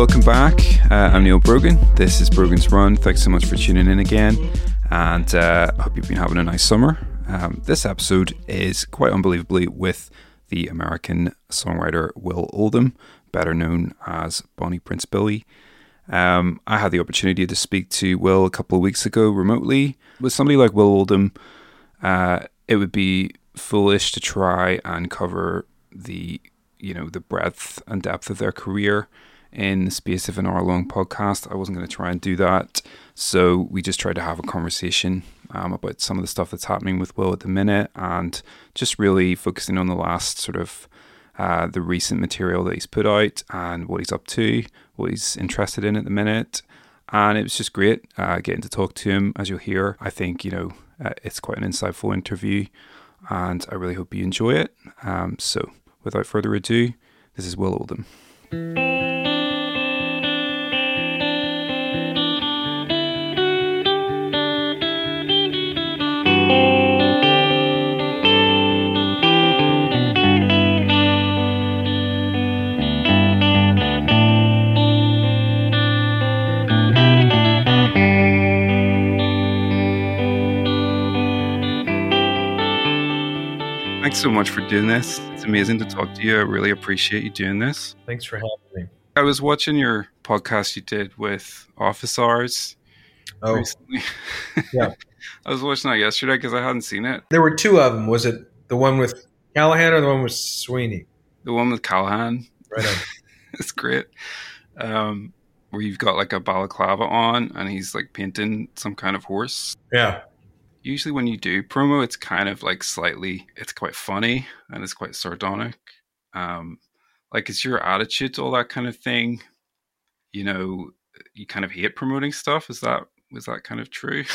welcome back. Uh, I'm Neil Brogan. This is Brogan's Run. Thanks so much for tuning in again, and uh, I hope you've been having a nice summer. Um, this episode is quite unbelievably with the American songwriter Will Oldham, better known as Bonnie Prince Billy. Um, I had the opportunity to speak to Will a couple of weeks ago remotely. With somebody like Will Oldham, uh, it would be foolish to try and cover the you know the breadth and depth of their career in the space of an hour long podcast. I wasn't going to try and do that. So we just tried to have a conversation um, about some of the stuff that's happening with Will at the minute and just really focusing on the last sort of uh, the recent material that he's put out and what he's up to, what he's interested in at the minute. And it was just great uh, getting to talk to him. As you'll hear, I think, you know, uh, it's quite an insightful interview and I really hope you enjoy it. Um, so without further ado, this is Will Oldham. Thanks so much for doing this. It's amazing to talk to you. I really appreciate you doing this. Thanks for having me. I was watching your podcast you did with Office Hours Oh, recently. Yeah. I was watching that yesterday because I hadn't seen it. there were two of them. Was it the one with Callahan or the one with Sweeney? The one with Callahan. Right on. it's great. Um, where you've got like a balaclava on and he's like painting some kind of horse. Yeah. Usually when you do promo, it's kind of like slightly, it's quite funny and it's quite sardonic. Um, like it's your attitude to all that kind of thing. You know, you kind of hate promoting stuff. Is that was that kind of true?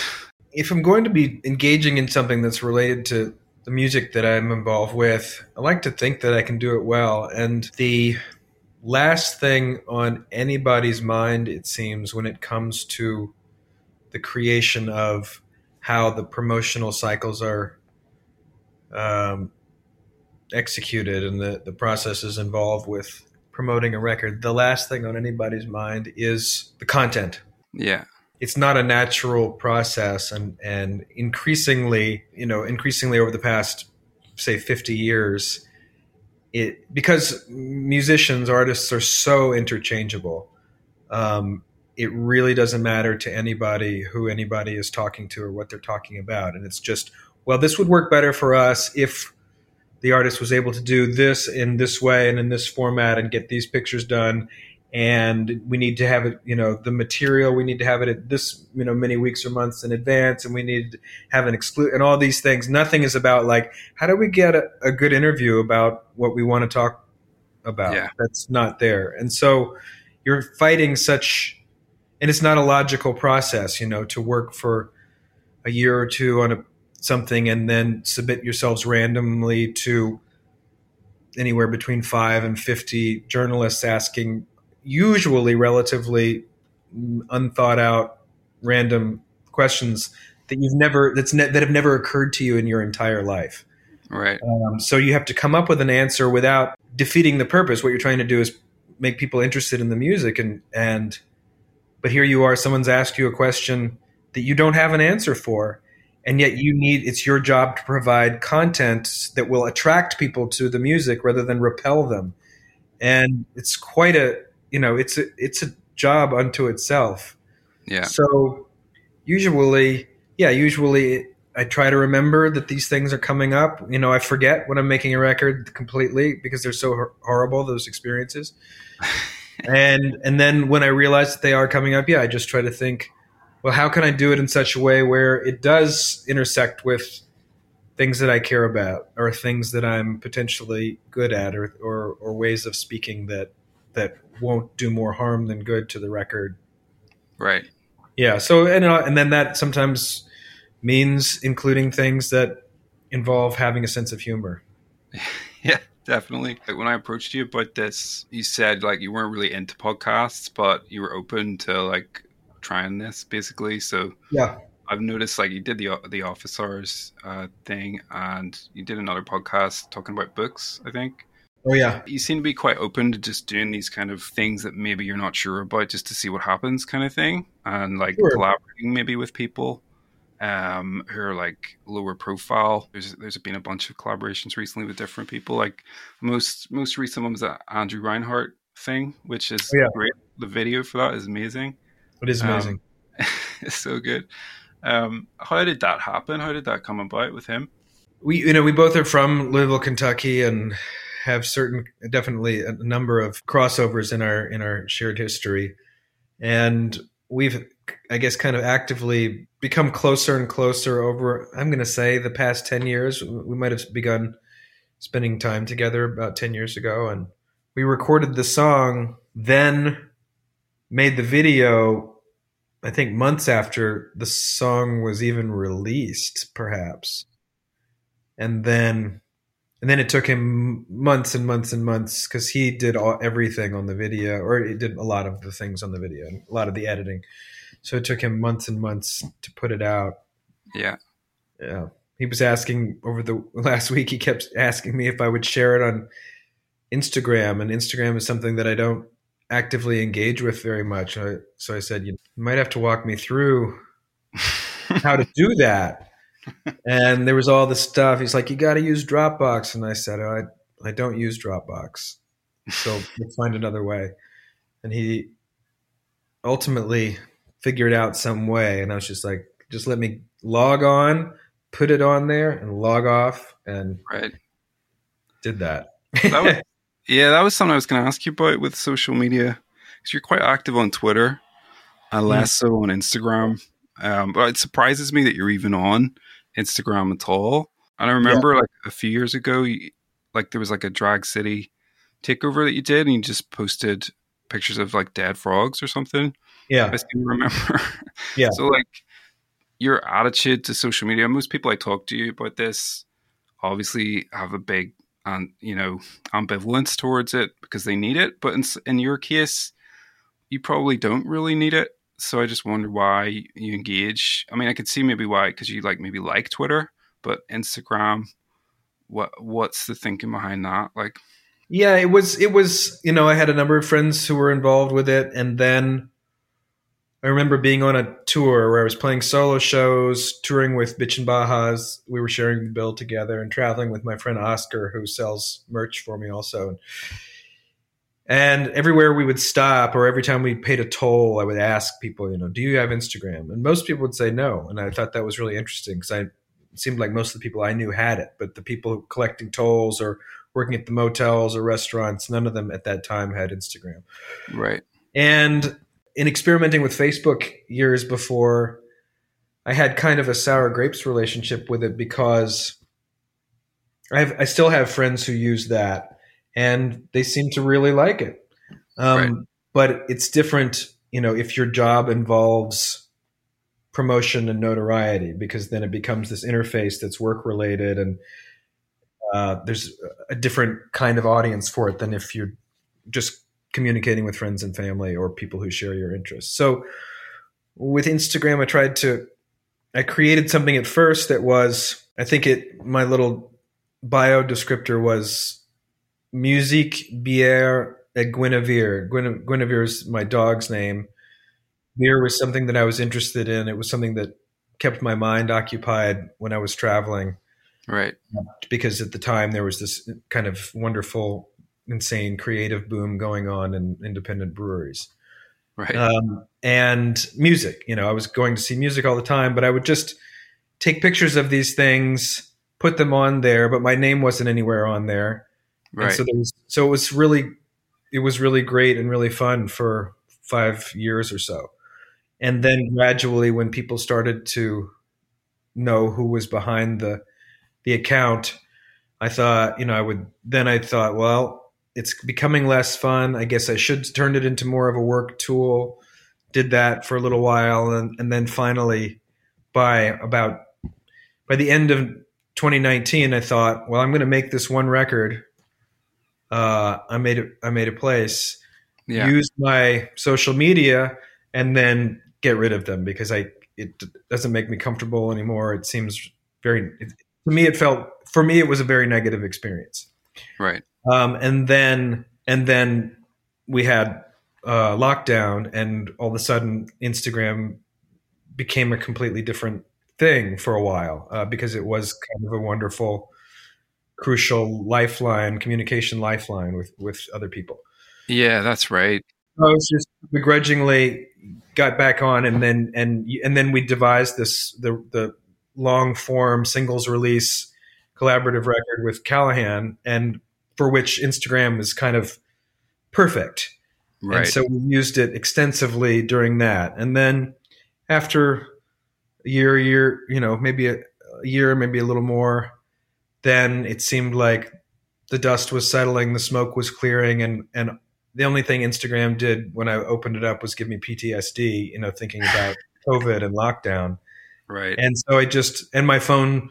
If I'm going to be engaging in something that's related to the music that I'm involved with, I like to think that I can do it well. And the last thing on anybody's mind, it seems, when it comes to the creation of how the promotional cycles are um, executed and the, the processes involved with promoting a record, the last thing on anybody's mind is the content yeah. it's not a natural process and and increasingly you know increasingly over the past say 50 years it because musicians artists are so interchangeable um, it really doesn't matter to anybody who anybody is talking to or what they're talking about. And it's just well this would work better for us if the artist was able to do this in this way and in this format and get these pictures done. And we need to have it you know the material we need to have it at this you know many weeks or months in advance. And we need to have an exclude and all these things. Nothing is about like how do we get a, a good interview about what we want to talk about? Yeah. that's not there. And so you're fighting such and it's not a logical process you know to work for a year or two on a something and then submit yourselves randomly to anywhere between 5 and 50 journalists asking usually relatively unthought out random questions that you've never that's ne- that have never occurred to you in your entire life Right. um, so you have to come up with an answer without defeating the purpose what you're trying to do is make people interested in the music and and but here you are someone's asked you a question that you don't have an answer for and yet you need it's your job to provide content that will attract people to the music rather than repel them. And it's quite a you know it's a it's a job unto itself. Yeah. so usually yeah usually i try to remember that these things are coming up. You know i forget when i'm making a record completely because they're so hor- horrible those experiences and and then when i realize that they are coming up yeah i just try to think well how can i do it in such a way where it does intersect with things that i care about or things that i'm potentially good at or or, or ways of speaking that that won't do more harm than good to the record Right. yeah. So and uh, and then that sometimes means including things that involve having a sense of humor. Yeah, definitely. Like when I approached you about this, you said like you weren't really into podcasts, but you were open to like trying this basically. So Yeah. I've noticed like you did the the office hours uh, thing, and you did another podcast talking about books. I think. Oh yeah, you seem to be quite open to just doing these kind of things that maybe you're not sure about, just to see what happens, kind of thing, and like sure. collaborating maybe with people um, who are like lower profile. There's there's been a bunch of collaborations recently with different people. Like most most recent one was that Andrew Reinhardt thing, which is oh, yeah. great. The video for that is amazing. It is amazing. Um, it's so good. Um, how did that happen? How did that come about with him? We you know we both are from Louisville, Kentucky, and have certain definitely a number of crossovers in our in our shared history, and we've I guess kind of actively become closer and closer over I'm going to say the past 10 years. We might have begun spending time together about 10 years ago and we recorded the song then made the video I think months after the song was even released perhaps. And then and then it took him months and months and months because he did all, everything on the video or he did a lot of the things on the video a lot of the editing so it took him months and months to put it out. Yeah. Yeah. He was asking over the last week he kept asking me if i would share it on instagram and instagram is something that i don't actively engage with very much. So i said you might have to walk me through how to do that. And there was all this stuff. He's like, "You got to use Dropbox," and I said, oh, "I I don't use Dropbox, so we'll find another way." And he ultimately figured out some way, and I was just like, "Just let me log on, put it on there, and log off," and right, did that. that was, yeah, that was something I was going to ask you about with social media because you're quite active on Twitter, and less mm. so on Instagram. Um, but it surprises me that you're even on Instagram at all. And I remember yeah. like a few years ago, you, like there was like a Drag City takeover that you did, and you just posted pictures of like dead frogs or something. Yeah, I still remember. Yeah. so like your attitude to social media. Most people I talk to you about this obviously have a big and you know ambivalence towards it because they need it. But in in your case, you probably don't really need it so I just wonder why you engage. I mean, I could see maybe why because you like maybe like Twitter, but Instagram. What what's the thinking behind that? Like, yeah, it was it was you know I had a number of friends who were involved with it, and then I remember being on a tour where I was playing solo shows, touring with Bitchin' Bajas. We were sharing the bill together and traveling with my friend Oscar, who sells merch for me also. And and everywhere we would stop, or every time we paid a toll, I would ask people, you know, do you have Instagram? And most people would say no. And I thought that was really interesting because I it seemed like most of the people I knew had it, but the people collecting tolls or working at the motels or restaurants, none of them at that time had Instagram. Right. And in experimenting with Facebook years before, I had kind of a sour grapes relationship with it because I have I still have friends who use that and they seem to really like it. Um, right. But it's different, you know, if your job involves promotion and notoriety, because then it becomes this interface that's work related, and uh, there's a different kind of audience for it than if you're just communicating with friends and family or people who share your interests. So with Instagram, I tried to, I created something at first that was, I think it, my little bio descriptor was Musique, Bière, et Guinevere. Guinevere is my dog's name. Beer was something that I was interested in. It was something that kept my mind occupied when I was traveling. Right. Because at the time there was this kind of wonderful, insane creative boom going on in independent breweries. Right. Um, and music. You know, I was going to see music all the time, but I would just take pictures of these things, put them on there, but my name wasn't anywhere on there. Right. And so there was, so it was really, it was really great and really fun for five years or so. And then gradually, when people started to know who was behind the the account, I thought, you know, I would. Then I thought, well, it's becoming less fun. I guess I should turn it into more of a work tool. Did that for a little while, and, and then finally, by about by the end of 2019, I thought, well, I'm going to make this one record uh, I made it. I made a place. Yeah. Use my social media and then get rid of them because I it doesn't make me comfortable anymore. It seems very it, to me. It felt for me it was a very negative experience. Right. Um, and then and then we had uh, lockdown, and all of a sudden Instagram became a completely different thing for a while uh, because it was kind of a wonderful, crucial lifeline, communication lifeline with with other people. Yeah, that's right. I was just begrudgingly got back on, and then and and then we devised this the the long form singles release collaborative record with Callahan, and for which Instagram is kind of perfect. Right. And so we used it extensively during that, and then after a year, a year, you know, maybe a, a year, maybe a little more, then it seemed like the dust was settling, the smoke was clearing, and and the only thing Instagram did when I opened it up was give me PTSD, you know, thinking about COVID and lockdown. Right. And so I just and my phone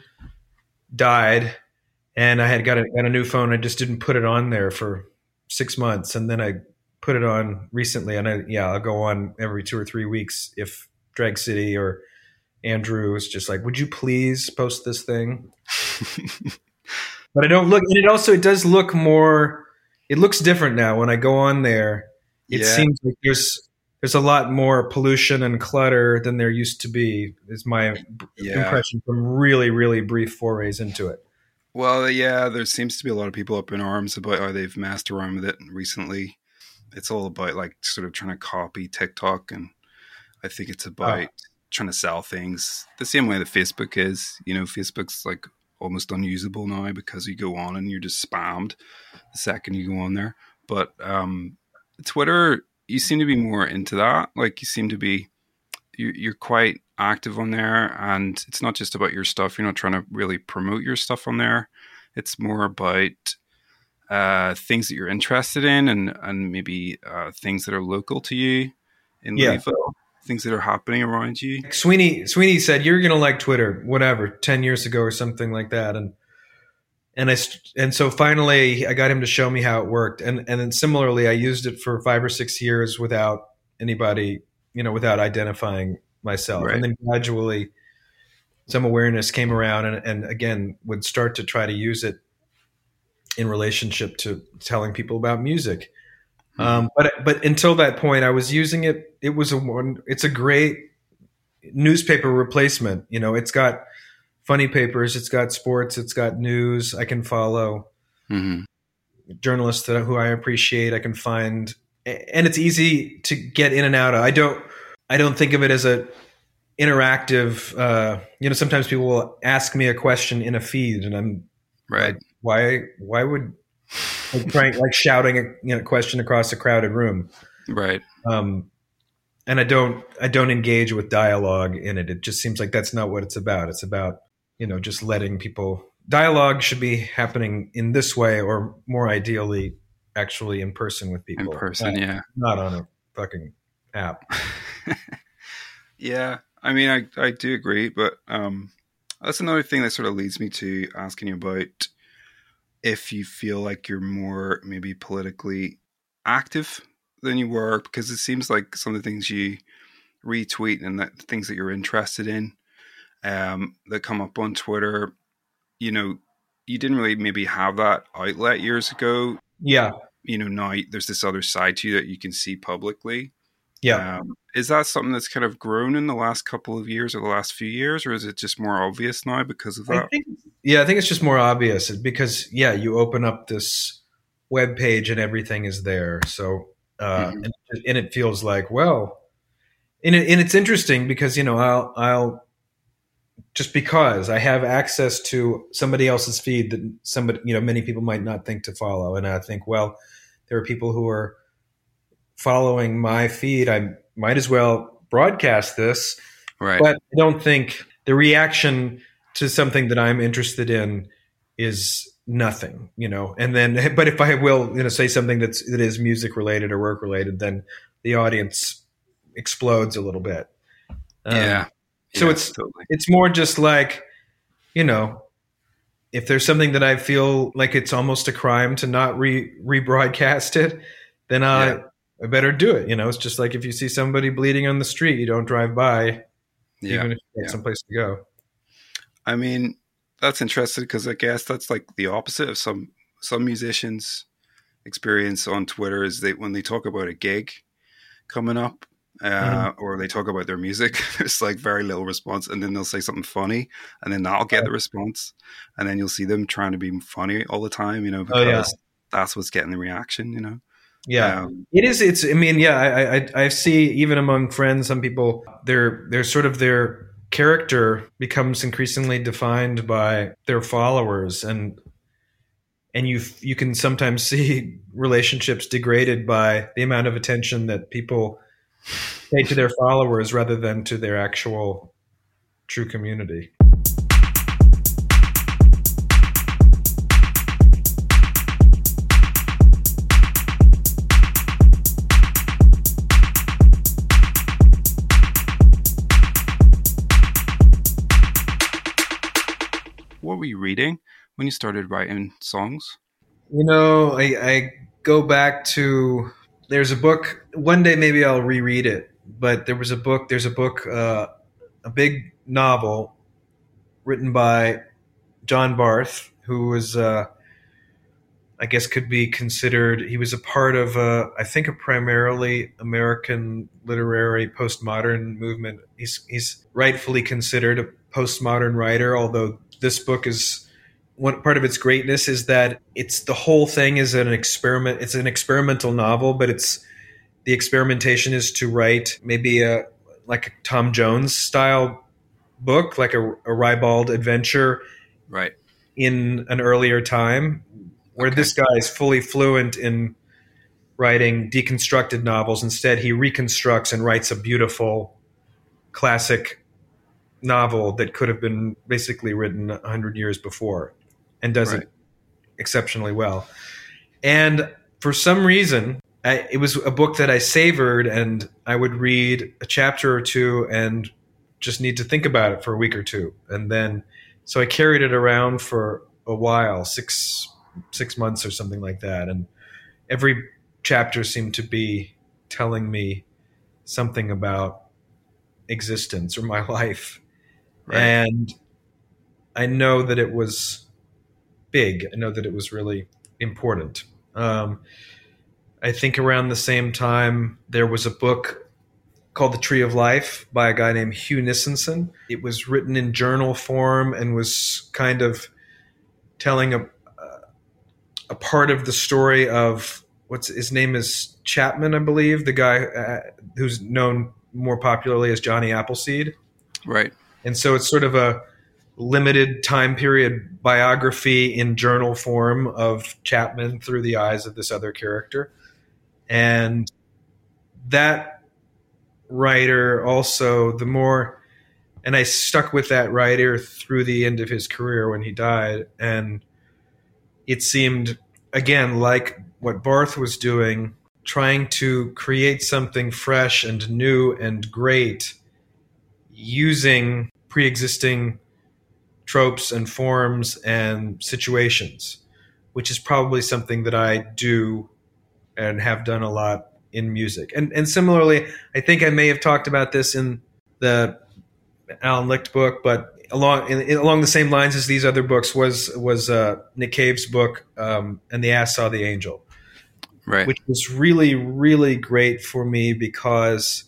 died, and I had got a, got a new phone. I just didn't put it on there for six months, and then I put it on recently. And I yeah, I'll go on every two or three weeks if Drag City or Andrew is just like, would you please post this thing? but I don't look, and it also it does look more. It looks different now when I go on there. It Yeah. seems like there's there's a lot more pollution and clutter than there used to be. Is my Yeah. impression from really really brief forays into it. Well, yeah, there seems to be a lot of people up in arms about how they've messed around with it recently. It's all about like sort of trying to copy TikTok, and I think it's about trying to sell things the same way that Facebook is. You know, Facebook's like almost unusable now because you go on and you're just spammed the second you go on there. But um, Twitter, you seem to be more into that. Like you seem to be, you, you're quite active on there, and it's not just about your stuff. You're not trying to really promote your stuff on there. It's more about uh, things that you're interested in, and and maybe uh, things that are local to you in Yeah. Louisville, things that are happening around you. Sweeney Sweeney said you're gonna like Twitter, whatever, ten years ago or something like that, and and I and so finally I got him to show me how it worked, and and then similarly I used it for five or six years without anybody, you know, without identifying myself, Right. and then gradually some awareness came around, and and again would start to try to use it in relationship to telling people about music. Um, but but until that point, I was using it. It was a one. It's a great newspaper replacement. You know, it's got funny papers, it's got sports, it's got news. I can follow hmm journalists that who I appreciate. I can find, and it's easy to get in and out of. I don't. I don't think of it as a interactive. Uh, you know, sometimes people will ask me a question in a feed, and I'm Right. why why would like, trying like shouting a you know, question across a crowded room Right. um, and I don't I don't engage with dialogue in it. It just seems like that's not what it's about. It's about you know just letting people dialogue should be happening in this way, or more ideally, actually in person with people In person, not, yeah. not on a fucking app. yeah, I mean, I, I do agree, but um, that's another thing that sort of leads me to asking you about if you feel like you're more maybe politically active than you were, because it seems like some of the things you retweet and that things that you're interested in um, that come up on Twitter, you know, you didn't really maybe have that outlet years ago. Yeah, You know, now there's this other side to you that you can see publicly. yeah. Um, is that something that's kind of grown in the last couple of years or the last few years, or is it just more obvious now because of I that? think, yeah, I think it's just more obvious because yeah, you open up this web page and everything is there. So uh, Mhm. and, and it feels like well, and, it, and it's interesting because you know I'll I'll just because I have access to somebody else's feed that somebody you know many people might not think to follow, and I think well, there are people who are following my feed. I might as well broadcast this Right. but I don't think the reaction to something that I'm interested in is nothing, you know. And then, but if I will, you know, say something that's that is music related or work related, then the audience explodes a little bit. Um, yeah. So Yeah, it's- totally. it's more just like, you know, if there's something that I feel like it's almost a crime to not re rebroadcast it, then I Yeah. I better do it. You know, it's just like if you see somebody bleeding on the street, you don't drive by, yeah. even if you yeah. someplace to go. I mean, that's interesting because I guess that's like the opposite of some some musicians experience on Twitter is they when they talk about a gig coming up uh, mm-hmm. or they talk about their music, there's like very little response, and then they'll say something funny, and then that'll get the response, and then you'll see them trying to be funny all the time, you know, because oh, yeah. that's what's getting the reaction, you know. Yeah, um, it is. It's. I mean, yeah, I, I I see even among friends, some people they're they're sort of their character becomes increasingly defined by their followers, and and you you can sometimes see relationships degraded by the amount of attention that people to their followers rather than to their actual true community. What were you reading when you started writing songs? You know, I, I go back to there's a book. One day maybe I'll reread it. But there was a book. There's a book, uh, a big novel, written by John Barth, who was, uh, I guess, could be considered. He was a part of, uh, I think, a primarily American literary postmodern movement. He's he's rightfully considered a postmodern writer, although this book is one part of its greatness is that it's the whole thing is an experiment. It's an experimental novel, but it's the experimentation is to write maybe a like a Tom Jones style book, like a, a Ribald adventure, right? In an earlier time, where okay. this guy is fully fluent in writing deconstructed novels. Instead, he reconstructs and writes a beautiful classic novel that could have been basically written a hundred years before and does right. it exceptionally well. And for some reason, I, it was a book that I savored, and I would read a chapter or two and just need to think about it for a week or two, and then so I carried it around for a while, six six months or something like that, and every chapter seemed to be telling me something about existence or my life, right. and I know that it was big. I know that it was really important. Um, I think around the same time, there was a book called The Tree of Life by a guy named Hugh Nissenson. It was written in journal form and was kind of telling a, a part of the story of what's his name is Chapman, I believe, the guy uh, who's known more popularly as Johnny Appleseed. Right. And so it's sort of a limited time period biography in journal form of Chapman through the eyes of this other character. And that writer also, the more, and I stuck with that writer through the end of his career when he died. And it seemed, again, like what Barth was doing, trying to create something fresh and new and great using pre existing tropes and forms and situations, which is probably something that I do and have done a lot in music. And and similarly, I think I may have talked about this in the Alan Licht book, but along in, in, along the same lines as these other books was was uh, Nick Cave's book, um, and the ass saw the angel, right? Which was really really great for me because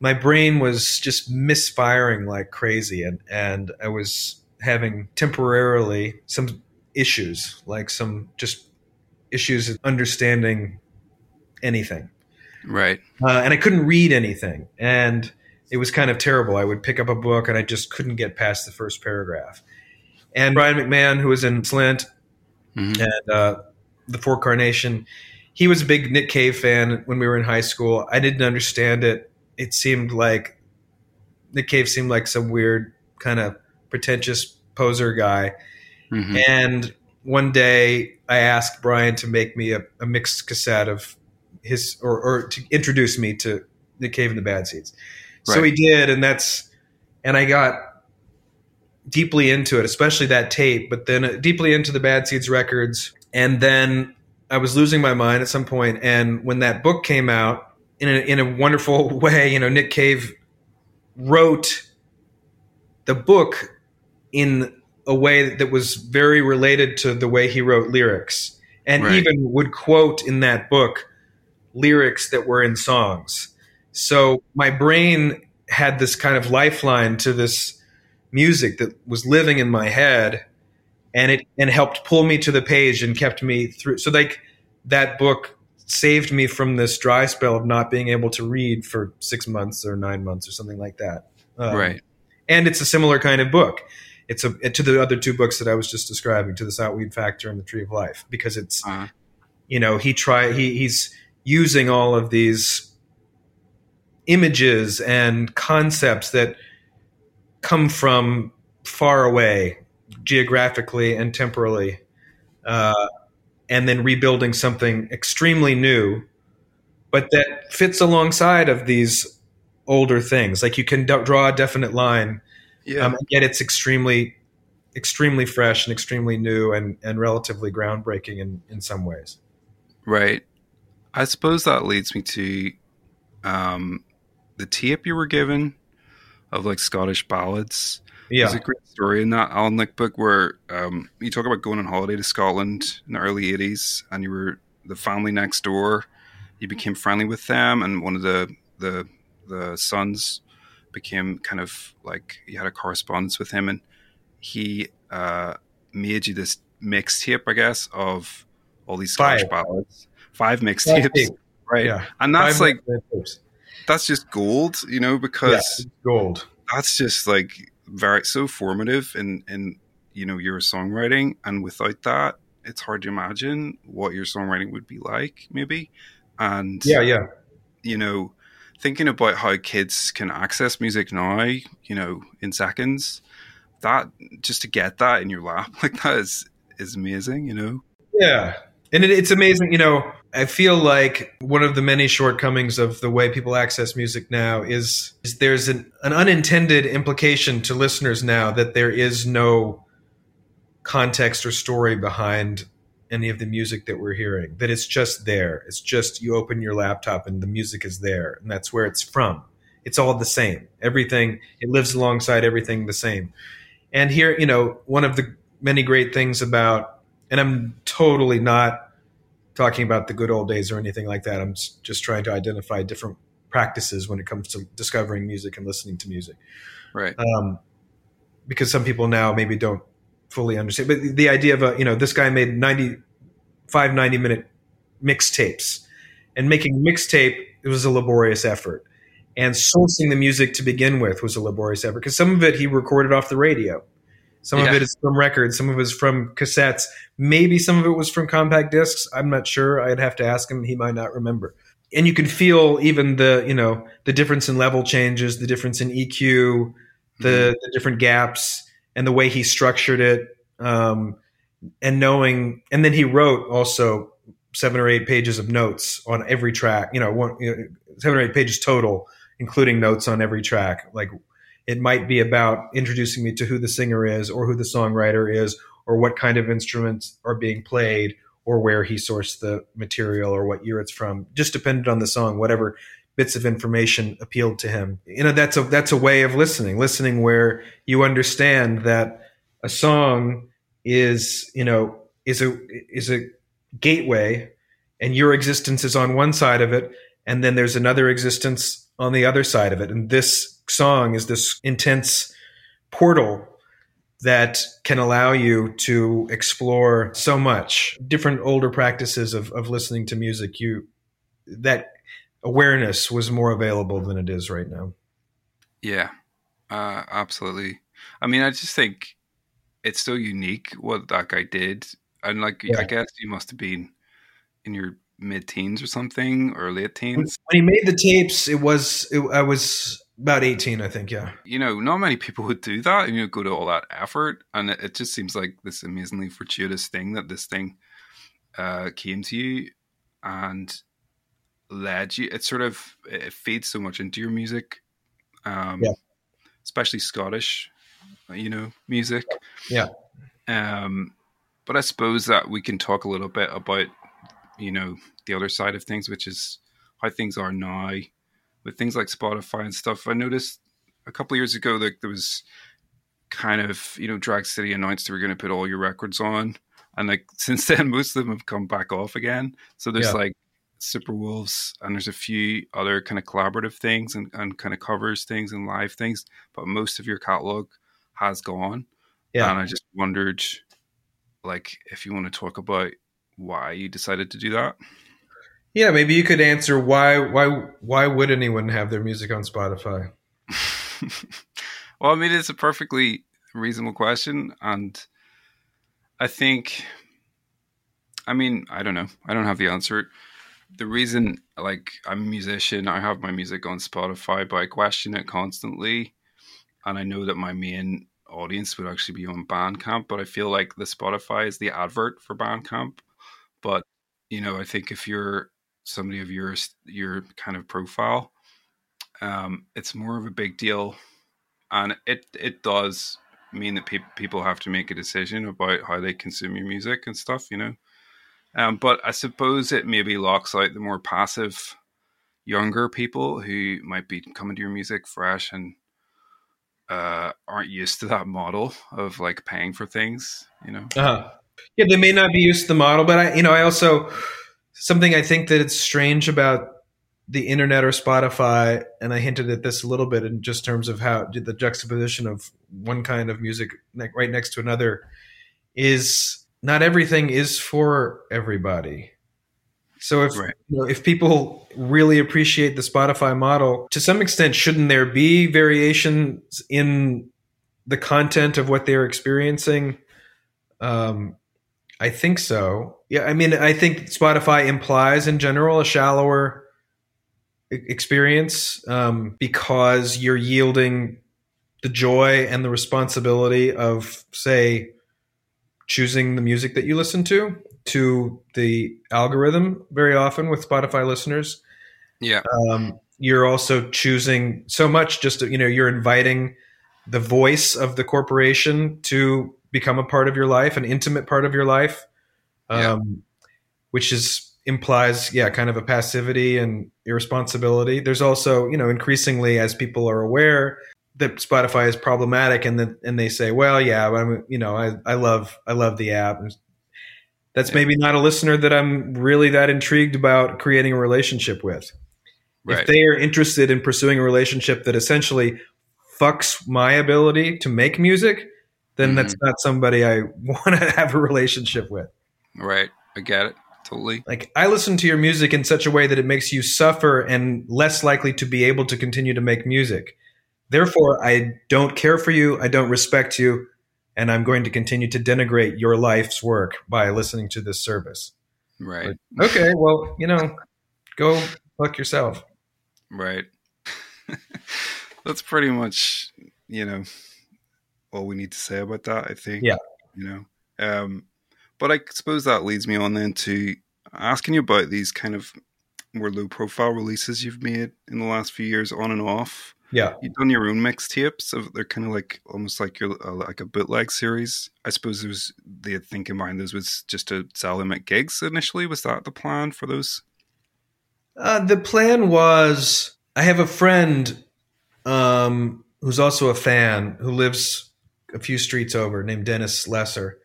my brain was just misfiring like crazy and and I was having temporarily some issues like some just issues understanding anything. Right. Uh, and I couldn't read anything and it was kind of terrible. I would pick up a book and I just couldn't get past the first paragraph. And Brian McMahon who was in Slint mm-hmm. and uh, the For Carnation he was a big Nick Cave fan when we were in high school. I didn't understand it it seemed like Nick Cave seemed like some weird kind of pretentious poser guy. Mm-hmm. And one day I asked Brian to make me a, a mixed cassette of his or, or, to introduce me to Nick Cave and the Bad Seeds. Right. So he did, and that's and I got deeply into it, especially that tape, but then uh, deeply into the Bad Seeds records. And then I was losing my mind at some point, and when that book came out, in a, in a wonderful way. You know, Nick Cave wrote the book in a way that was very related to the way he wrote lyrics, and Right. even would quote in that book lyrics that were in songs. So my brain had this kind of lifeline to this music that was living in my head and it and helped pull me to the page and kept me through so like that book saved me from this dry spell of not being able to read for six months or nine months or something like that. Um, right. and it's a similar kind of book. It's a to the other two books that i was just describing to the Sot-Weed Factor and the tree of life because it's Uh, you know he try he he's using all of these images and concepts that come from far away geographically and temporally uh, and then rebuilding something extremely new but that fits alongside of these older things like you can d- draw a definite line yeah. um, and yet it's extremely extremely fresh and extremely new and, and relatively groundbreaking in, in some ways Right. I suppose that leads me to um, the tip you were given of like Scottish ballads. Yeah There's a great story in that Alan Licht book where um, you talk about going on holiday to Scotland in the early 80s and you were the family next door. You became friendly with them, and one of the, the, the sons became kind of like you had a correspondence with him, and he uh, made you this mixtape, I guess, of all these Scottish Five. ballads. Five mixtapes, tape. right? yeah And that's Five like that's just gold, you know, because it's gold that's just like very so formative in in you know your songwriting, and without that, it's hard to imagine what your songwriting would be like, maybe. And yeah yeah you know, thinking about how kids can access music now, you know, in seconds, that just to get that in your lap like that is is amazing, you know. Yeah. And it, it's amazing, you know, I feel like one of the many shortcomings of the way people access music now is, is there's an, an unintended implication to listeners now that there is no context or story behind any of the music that we're hearing, that it's just there. It's just you open your laptop and the music is there, and that's where it's from. It's all the same. Everything, it lives alongside everything the same. And here, you know, one of the many great things about and I'm totally not talking about the good old days or anything like that. I'm just trying to identify different practices when it comes to discovering music and listening to music. Right. Um, because some people now maybe don't fully understand. But the- the idea of a, you know, this guy made 95, 90 minute mixtapes and making mixtape, it was a laborious effort. And sourcing the music to begin with was a laborious effort because some of it he recorded off the radio. Some of it is from records, some of it is from cassettes. Maybe some of it was from compact discs. I'm not sure. I'd have to ask him. He might not remember. And you can feel even the, you know, the difference in level changes, the difference in EQ, the, the different gaps, and the way he structured it. Um, and knowing, and then he wrote also seven or eight pages of notes on every track. You know, one, you know, seven or eight pages total, including notes on every track. Like it might be about introducing me to who the singer is, or who the songwriter is, or what kind of instruments are being played, or where he sourced the material, or what year it's from. Just depended on the song, whatever bits of information appealed to him. You know, that's a that's a way of listening. Listening where you understand that a song is, you know, is a is a gateway, and your existence is on one side of it, and then there's another existence on the other side of it, and this song is this intense portal that can allow you to explore so much different older practices of, of listening to music. You that awareness was more available than it is right now. Yeah, uh, absolutely. I mean, I just think it's so unique what that guy did, and like Yeah. I guess you must have been in your mid-teens or something or late when he made the tapes it was it, i was about 18 i think yeah You know, not many people would do that. You know, go to all that effort, and it, it just seems like this amazingly fortuitous thing that this thing uh, came to you and led you. It sort of it feeds so much into your music, um, Yeah. especially Scottish, you know, music. Yeah. Um, but I suppose that we can talk a little bit about, you know, the other side of things, which is how things are now with things like Spotify and stuff. I noticed a couple of years ago that there was kind of you know Drag City announced they were going to put all your records on, and like since then most of them have come back off again. So there's Yeah. like Superwolves, and there's a few other kind of collaborative things and, and kind of covers things and live things, but most of your catalog has gone. Yeah. And I just wondered, like, if you want to talk about why you decided to do that. Yeah, maybe you could answer why why why would anyone have their music on Spotify? well, I mean, it's a perfectly reasonable question, and I think, I mean, I don't know. I don't have the answer. The reason, like, I'm a musician, I have my music on Spotify, but I question it constantly, and I know that my main audience would actually be on Bandcamp, but I feel like the Spotify is the advert for Bandcamp. But you know, I think if you're somebody of your your kind of profile, um, it's more of a big deal, and it it does mean that pe- people have to make a decision about how they consume your music and stuff, you know. Um, but I suppose it maybe locks out the more passive, younger people who might be coming to your music fresh and uh, aren't used to that model of like paying for things, you know. Uh-huh. Yeah, they may not be used to the model, but I, you know, I also something I think that it's strange about the internet or Spotify, and I hinted at this a little bit in just terms of how the juxtaposition of one kind of music right next to another is not everything is for everybody. So if Right. you know, if people really appreciate the Spotify model, to some extent, shouldn't there be variations in the content of what they're experiencing? Um, I think so. Yeah, I mean, I think Spotify implies in general a shallower experience um, because you're yielding the joy and the responsibility of, say, choosing the music that you listen to to the algorithm very often with Spotify listeners. Yeah, Um, you're also choosing so much just to, you know you're inviting the voice of the corporation to become a part of your life an intimate part of your life um, Yeah. which is implies yeah kind of a passivity and irresponsibility there's also you know increasingly as people are aware that spotify is problematic and that and they say well yeah i'm you know i, I love i love the app that's Yeah. maybe not a listener that i'm really that intrigued about creating a relationship with right. if they are interested in pursuing a relationship that essentially fucks my ability to make music, then Mhm. that's not somebody I want to have a relationship with. right. I get it totally. Like I listen to your music in such a way that it makes you suffer and less likely to be able to continue to make music. Therefore, I don't care for you, I don't respect you, and I'm going to continue to denigrate your life's work by listening to this service. Right. Okay, well, you know, go fuck yourself. Right. That's pretty much, you know, all we need to say about that, I think. Yeah. You know. Um but I suppose that leads me on then to asking you about these kind of more low profile releases you've made in the last few years on and off. Yeah. You've done your own mixtapes of they're kind of like almost like your uh, like a bootleg series. I suppose there was the thinking behind those was just to sell them at gigs initially. Was that the plan for those? Uh, the plan was I have a friend um, who's also a fan who lives a few streets over named Dennis Lesser.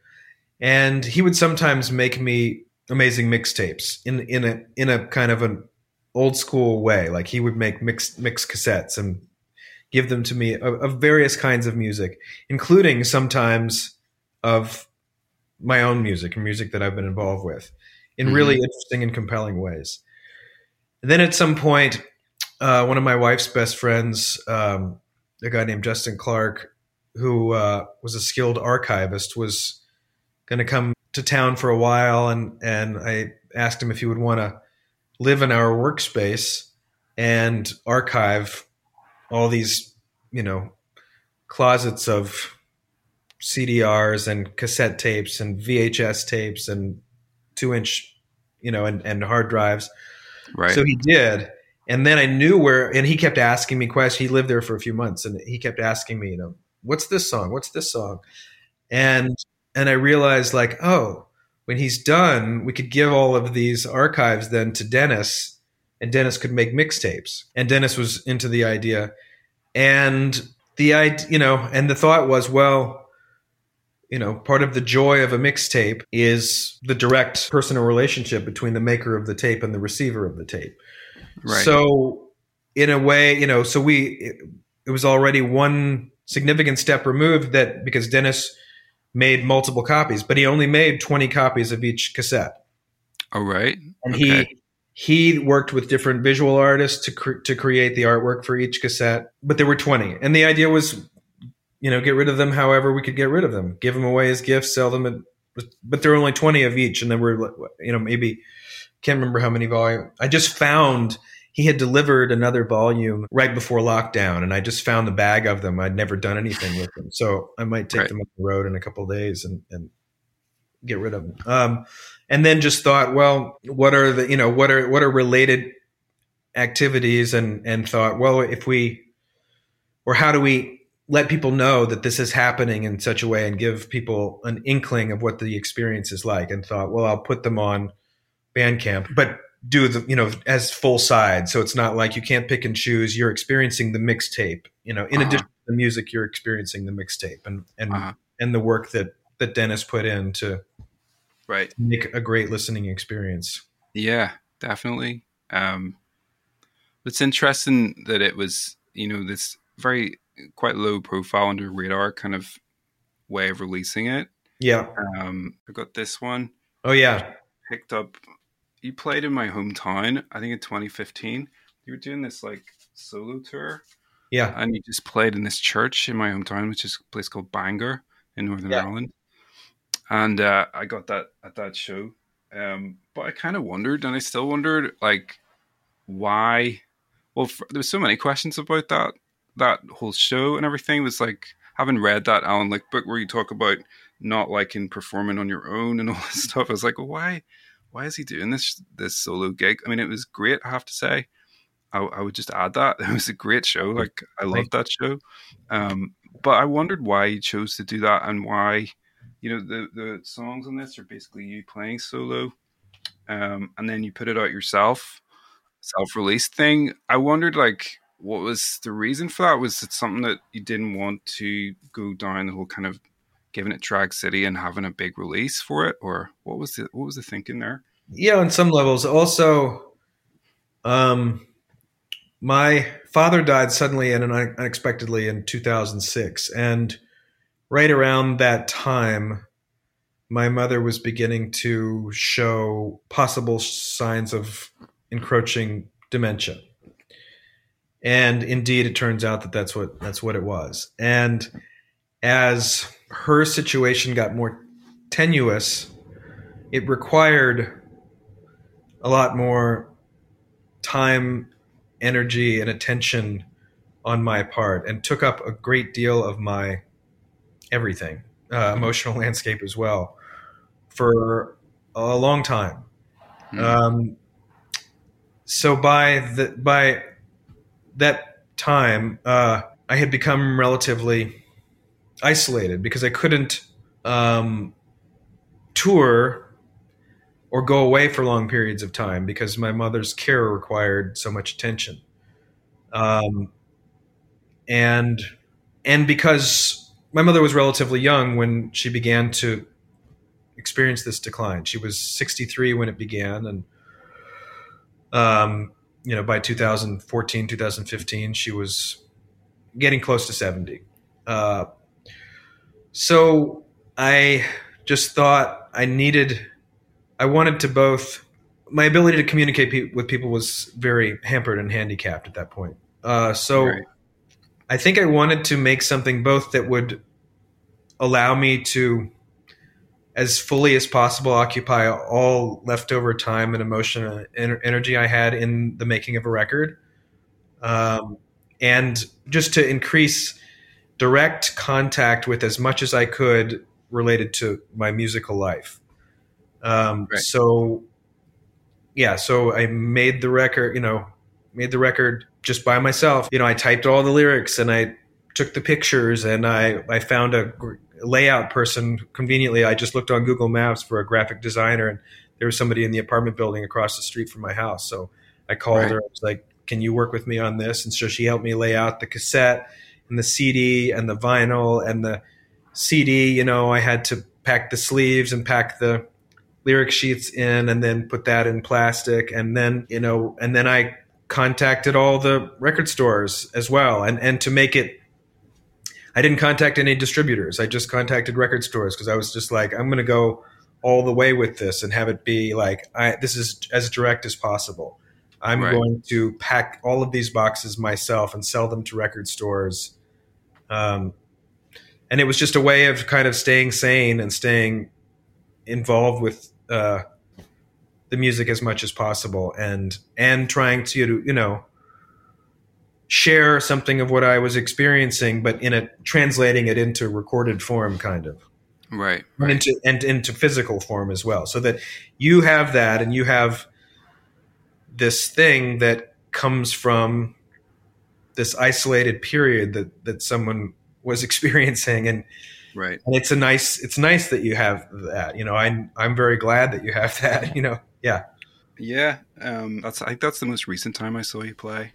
And he would sometimes make me amazing mixtapes in, in a in a kind of an old school way. Like he would make mix mix cassettes and give them to me of, of various kinds of music, including sometimes of my own music and music that I've been involved with in really interesting and compelling ways. And then at some point, uh, one of my wife's best friends, um, a guy named Justin Clark, who uh, was a skilled archivist, was going to come to town for a while, and and I asked him if he would want to live in our workspace and archive all these, you know, closets of CDRs and cassette tapes and VHS tapes and two inch, you know, and, and hard drives. Right. So he did. And then I knew where, and he kept asking me questions. He lived there for a few months and he kept asking me, you know, what's this song? What's this song? And, and I realized like, oh, when he's done, we could give all of these archives then to Dennis and Dennis could make mixtapes. And Dennis was into the idea. And the idea, you know, and the thought was, well, you know, part of the joy of a mixtape is the direct personal relationship between the maker of the tape and the receiver of the tape. Right. So, in a way, you know, so we it, it was already one significant step removed that because Dennis made multiple copies, but he only made 20 copies of each cassette. All right. And Okay. he he worked with different visual artists to cr- to create the artwork for each cassette, but there were 20. And the idea was you know, get rid of them however we could get rid of them. Give them away as gifts, sell them at, but there were only 20 of each and then we're you know, maybe can't remember how many volume. I just found he had delivered another volume right before lockdown, and I just found the bag of them. I'd never done anything with them, so I might take Right. them on the road in a couple of days and, and get rid of them. Um, and then just thought, well, what are the you know what are what are related activities, and and thought, well, if we or how do we let people know that this is happening in such a way and give people an inkling of what the experience is like, and thought, well, I'll put them on Bandcamp, but do the you know as full side, so it's not like you can't pick and choose. You're experiencing the mixtape. You know, in Uh-huh. addition to the music, you're experiencing the mixtape and and Uh-huh. and the work that that Dennis put in to Right. make a great listening experience. Yeah, definitely. Um, it's interesting that it was, you know, this very quite low profile under radar kind of way of releasing it. Yeah. Um, I got this one Oh yeah. picked up. You played in my hometown, I think in 2015. You were doing this like solo tour, Yeah. and you just played in this church in my hometown, which is a place called Bangor in Northern Yeah. Ireland. And uh, I got that at that show. Um, but I kind of wondered, and I still wondered, like, why? Well, f there was so many questions about that that whole show and everything. It was like having read that Alan Licht book where you talk about not liking performing on your own and all this stuff. I was like, why? Why is he doing this this solo gig? I mean, it was great. I have to say. I, I would just add that it was a great show. Like I loved that show, um, but I wondered why he chose to do that and why, you know, the the songs on this are basically you playing solo, um, and then you put it out yourself, self released thing. I wondered like what was the reason for that? Was it something that you didn't want to go down the whole kind of giving it Drag City and having a big release for it, or what was the what was the thinking there? Yeah, on some levels. Also, um, my father died suddenly and unexpectedly in 2006, and right around that time, my mother was beginning to show possible signs of encroaching dementia. And indeed, it turns out that that's what that's what it was. And as her situation got more tenuous, it required a lot more time, energy, and attention on my part, and took up a great deal of my everything, uh, emotional landscape as well, for a long time. Hmm. Um, so by the by that time, uh, I had become relatively isolated because I couldn't um, tour or go away for long periods of time because my mother's care required so much attention. Um, and and because my mother was relatively young when she began to experience this decline. She was 63 when it began and um, you know by 2014 2015 she was getting close to 70. Uh, so I just thought I needed I wanted to both. My ability to communicate pe- with people was very hampered and handicapped at that point. Uh, so Right. I think I wanted to make something both that would allow me to, as fully as possible, occupy all leftover time and emotion and energy I had in the making of a record, um, and just to increase direct contact with as much as I could related to my musical life. Um, Right. So, yeah, so I made the record, you know, made the record just by myself. You know, I typed all the lyrics and I took the pictures and I, I found a layout person conveniently. I just looked on Google Maps for a graphic designer and there was somebody in the apartment building across the street from my house. So I called Right. her. I was like, can you work with me on this? And so she helped me lay out the cassette and the CD and the vinyl and the CD. You know, I had to pack the sleeves and pack the lyric sheets in and then put that in plastic and then you know and then I contacted all the record stores as well and and to make it I didn't contact any distributors. I just contacted record stores because I was just like I'm going to go all the way with this and have it be like I this is as direct as possible. I'm right. going to pack all of these boxes myself and sell them to record stores. Um, and it was just a way of kind of staying sane and staying involved with uh, the music as much as possible and and trying to you know share something of what I was experiencing, but in a translating it into recorded form, kind of right, right. into and into physical form as well, so that you have that and you have this thing that comes from this isolated period that that someone was experiencing. And right. and it's a nice it's nice that you have that you know i'm i'm very glad that you have that you know yeah. Yeah um that's i think that's the most recent time i saw you play.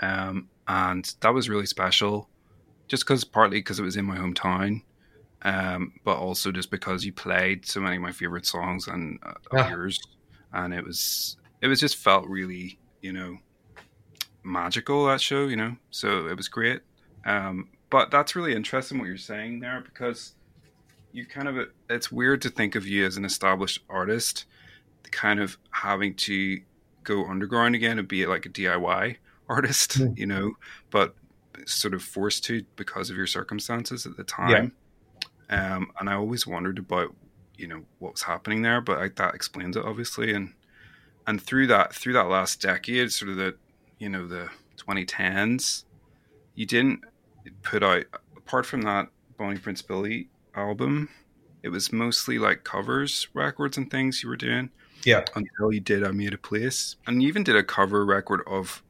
Um and that was really special just because partly because it was in my hometown um but also just because you played so many of my favorite songs and uh, yeah. yours. And it was it was just felt really you know magical that show you know so it was great um but that's really interesting what you're saying there because you kind of it's weird to think of you as an established artist kind of having to go underground again and be like a DIY artist, mm. you know, but sort of forced to because of your circumstances at the time. Yeah. Um, and I always wondered about, you know, what was happening there, but I, that explains it obviously. And and through that through that last decade, sort of the, you know, the 2010s, you didn't put out apart from that Bonnie Prince Billy album, it was mostly like covers records and things you were doing. Yeah. Until you did I Made a Place. And you even did a cover record of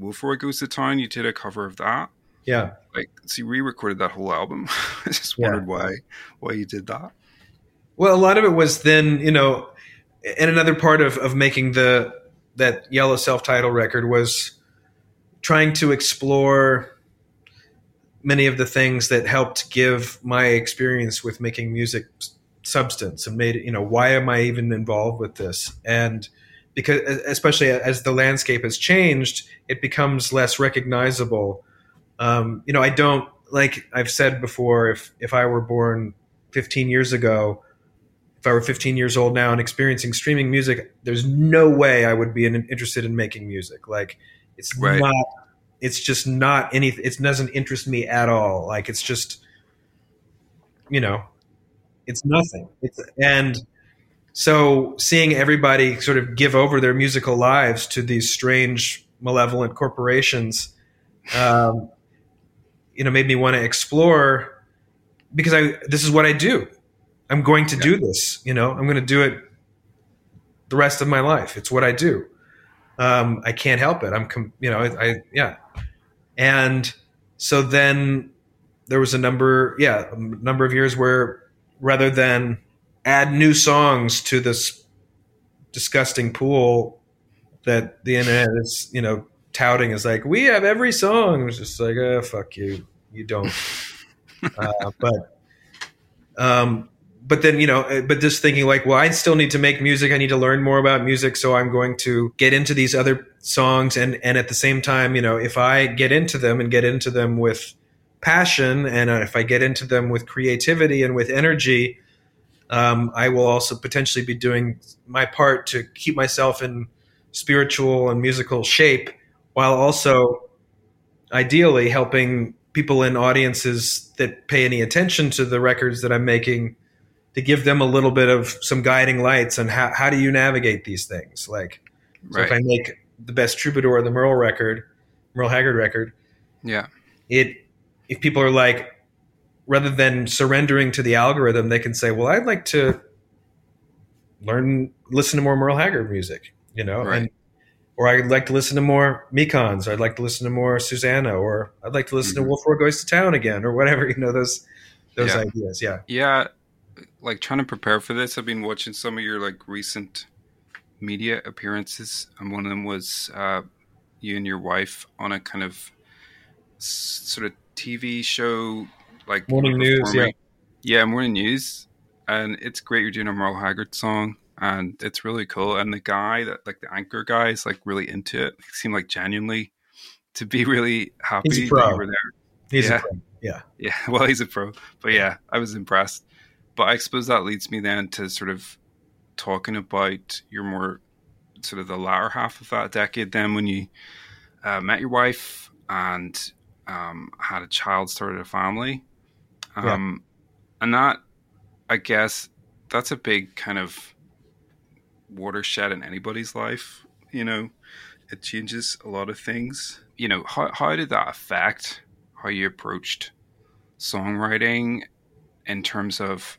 Wolfroy Goes to Town. You did a cover of that. Yeah. Like so you re recorded that whole album. I just wondered yeah. why why you did that. Well, a lot of it was then, you know, and another part of, of making the that yellow self title record was trying to explore many of the things that helped give my experience with making music substance and made you know why am i even involved with this? And because especially as the landscape has changed it becomes less recognizable. Um, you know i don't like i've said before if if i were born 15 years ago i were 15 years old now and experiencing streaming music there's no way i would be interested in making music like it's right. not it's just not anything. It doesn't interest me at all. Like it's just, you know, it's nothing. It's and so seeing everybody sort of give over their musical lives to these strange, malevolent corporations, um, you know, made me want to explore because I this is what I do. I'm going to yeah. do this. You know, I'm going to do it the rest of my life. It's what I do. Um, I can't help it. I'm, com- you know, I, I yeah. And so then there was a number, yeah, a number of years where rather than add new songs to this disgusting pool that the internet is, you know, touting is like, we have every song. It was just like, oh, fuck you. You don't. uh, but, um, but then you know uh, but just thinking like well i still need to make music. I need to learn more about music. So i'm going to get into these other songs. And and at the same time you know if i get into them and get into them with passion and if i get into them with creativity and with energy um, i will also potentially be doing my part to keep myself in spiritual and musical shape while also ideally helping people in audiences that pay any attention to the records that i'm making to give them a little bit of some guiding lights on how, how do you navigate these things like so right. if i make the best troubadour the merle record merle haggard record yeah it if people are like rather than surrendering to the algorithm they can say well i'd like to learn listen to more merle haggard music you know right. and or I'd like to listen to more Mekons, or I'd like to listen to more Susanna, or I'd like to listen mm-hmm. to Wolfroy Goes to Town again, or whatever, you know, those those yeah. ideas. Yeah. Yeah like trying to prepare for this, I've been watching some of your like recent media appearances, and one of them was uh, you and your wife on a kind of sort of TV show like Morning News, yeah. yeah, morning news, and it's great. You're doing a Merle Haggard song, and it's really cool. And the guy that like the anchor guy is like really into it. He seemed like genuinely to be really happy He's a pro. you were there. He's Yeah. a pro. Yeah. Yeah, well, he's a pro, but yeah, I was impressed. But I suppose that leads me then to sort of talking about your more sort of the latter half of that decade. Then when you uh, met your wife and um, had a child, started a family, um, and that I guess that's a big kind of watershed in anybody's life. You know, it changes a lot of things. You know, how how did that affect how you approached songwriting in terms of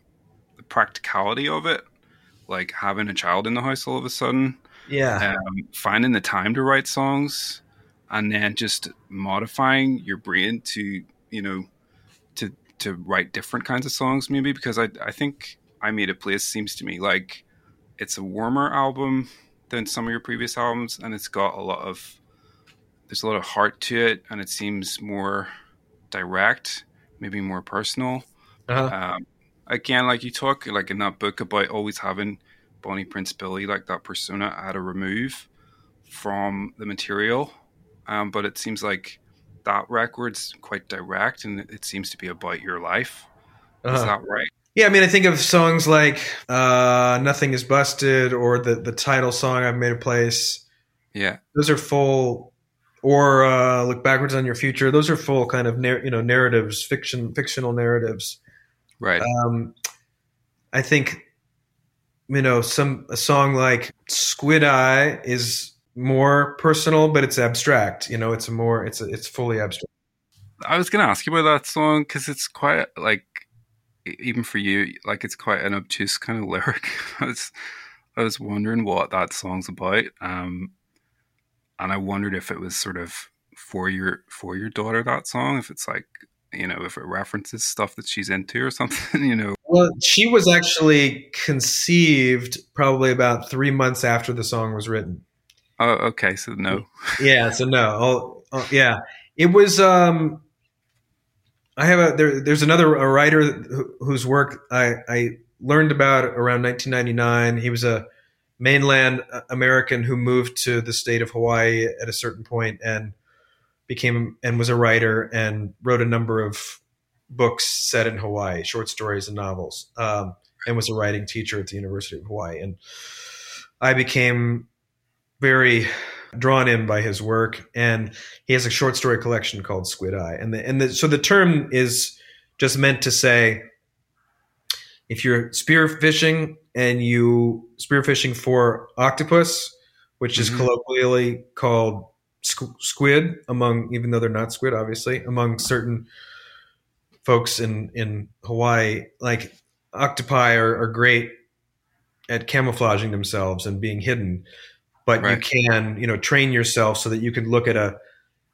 practicality of it, like having a child in the house all of a sudden, Yeah. um, finding the time to write songs, and then just modifying your brain to you know to to write different kinds of songs maybe because I I think I made a place seems to me like it's a warmer album than some of your previous albums and it's got a lot of there's a lot of heart to it and it seems more direct maybe more personal Uh-huh. um, again, like you talk like in that book about always having Bonnie Prince Billy, like that persona, at a remove from the material. Um, but it seems like that record's quite direct, and it seems to be about your life. Is Uh-huh. that right? Yeah, I mean, I think of songs like uh, "Nothing Is Busted" or the the title song "I've Made a Place." Yeah, Those are full, or uh, "Look Backwards on Your Future." Those are full kind of nar- you know narratives, fiction, fictional narratives. Right. Um, I think you know some a song like "Squid Eye" is more personal, but it's abstract. You know, it's a more it's a, it's fully abstract. I was going to ask you about that song because it's quite like even for you, like it's quite an obtuse kind of lyric. I was I was wondering what that song's about, um, and I wondered if it was sort of for your for your daughter that song, if it's like you know if it references stuff that she's into or something, you know. Well, she was actually conceived probably about three months after the song was written. Oh, okay, so no, Yeah, so no, oh, yeah, it was. Um, I have a there, there's another a writer who, whose work I, I learned about around 1999. He was a mainland American who moved to the state of Hawaii at a certain point and became and was a writer and wrote a number of books set in Hawaii, short stories and novels, um, and was a writing teacher at the University of Hawaii. And I became very drawn in by his work, and he has a short story collection called Squid Eye. And the, and the, so the term is just meant to say if you're spearfishing and you spearfishing for octopus, which is Mhm. colloquially called squid among even though they're not squid obviously among certain folks in in Hawaii like octopi are, are great at camouflaging themselves and being hidden but Right. you can you know train yourself so that you can look at a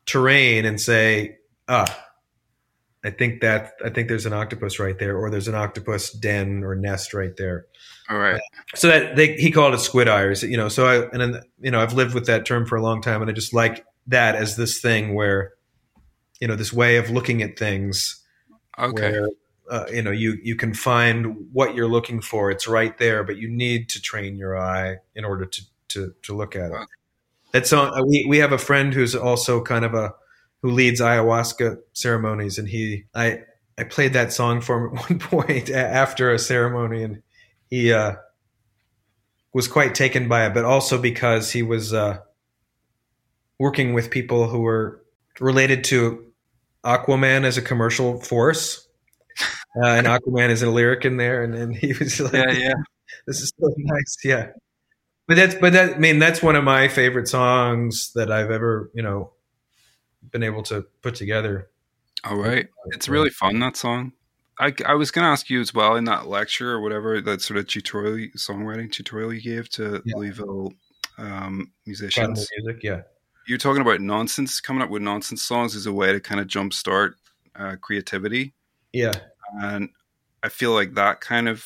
terrain and say ah I think that I think there's an octopus right there or there's an octopus den or nest right there all right, so that they, he called it squid eye, or is it, you know. So I and then you know I've lived with that term for a long time, and I just like that as this thing where, you know, this way of looking at things okay, where uh, you know you you can find what you're looking for. It's right there, but you need to train your eye in order to to to look at it. Wow. That's on. We we have a friend who's also kind of a who leads ayahuasca ceremonies, and he I I played that song for him at one point after a ceremony, and he uh, was quite taken by it, but also because he was uh, working with people who were related to Aquaman as a commercial force. Uh, and Aquaman is a lyric in there, and, and he was like, yeah, yeah. "This is so nice." Yeah, but that's but that I mean that's one of my favorite songs that I've ever you know been able to put together. All right. It's really fun that song. I, I was going to ask you as well in that lecture or whatever that sort of tutorial songwriting tutorial you gave to Yeah. Louisville um, musicians. music. Yeah, You're talking about nonsense. Coming up with nonsense songs is a way to kind of jumpstart uh, creativity, yeah, and I feel like that kind of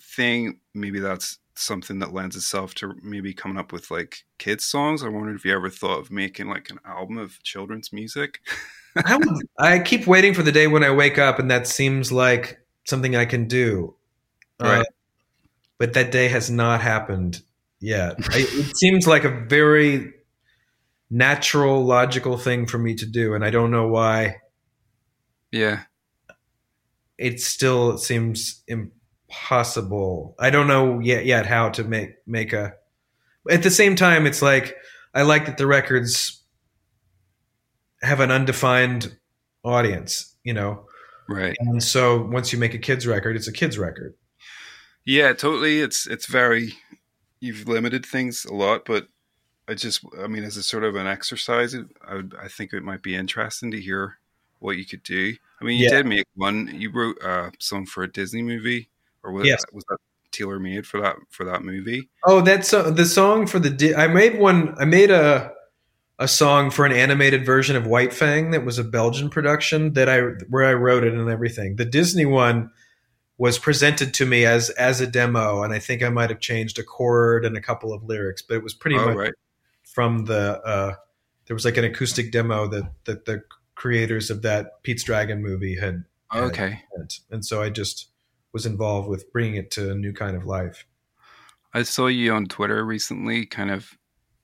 thing. Maybe that's something that lends itself to maybe coming up with like kids songs. I wondered if you ever thought of making like an album of children's music. I, would, I keep waiting for the day when I wake up and that seems like something I can do. Right. Uh, but that day has not happened yet. I, it seems like a very natural, logical thing for me to do, and I don't know why. Yeah. It still seems impossible. I don't know yet yet how to make make a. At the same time, it's like I like that the records have an undefined audience, you know. Right. And so once you make a kids record, it's a kids record. Yeah, totally. It's it's very you've limited things a lot, but I just I mean as a sort of an exercise, I would I think it might be interesting to hear what you could do. I mean, you Yeah. did make one. You wrote uh, a song for a Disney movie, or was Yes. that, was that tailor made for that for that movie? Oh, that's uh, the song for the. Di- I made one. I made a a song for an animated version of White Fang that was a Belgian production that I where I wrote it and everything. The Disney one was presented to me as as a demo, and I think I might have changed a chord and a couple of lyrics, but it was pretty oh, much right. from the. Uh, there was like an acoustic demo that that the creators of that Pete's Dragon movie had Okay. sent, and so I just was involved with bringing it to a new kind of life. I saw you on Twitter recently, kind of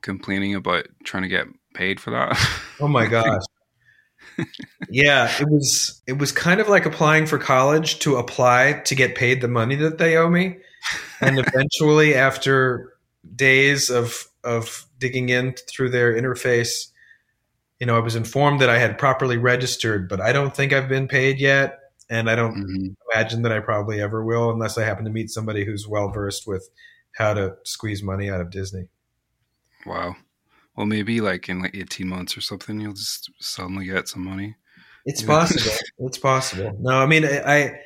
complaining about trying to get paid for that. Oh my gosh. yeah, it was it was kind of like applying for college to apply to get paid the money that they owe me. And eventually after days of of digging in through their interface, you know, I was informed that I had properly registered, but I don't think I've been paid yet and I don't Mhm. imagine that I probably ever will unless I happen to meet somebody who's well versed with how to squeeze money out of Disney. Wow. Well, maybe like in like eighteen months or something, you'll just suddenly get some money. It's Yeah. possible. it's possible. No, I mean, I, I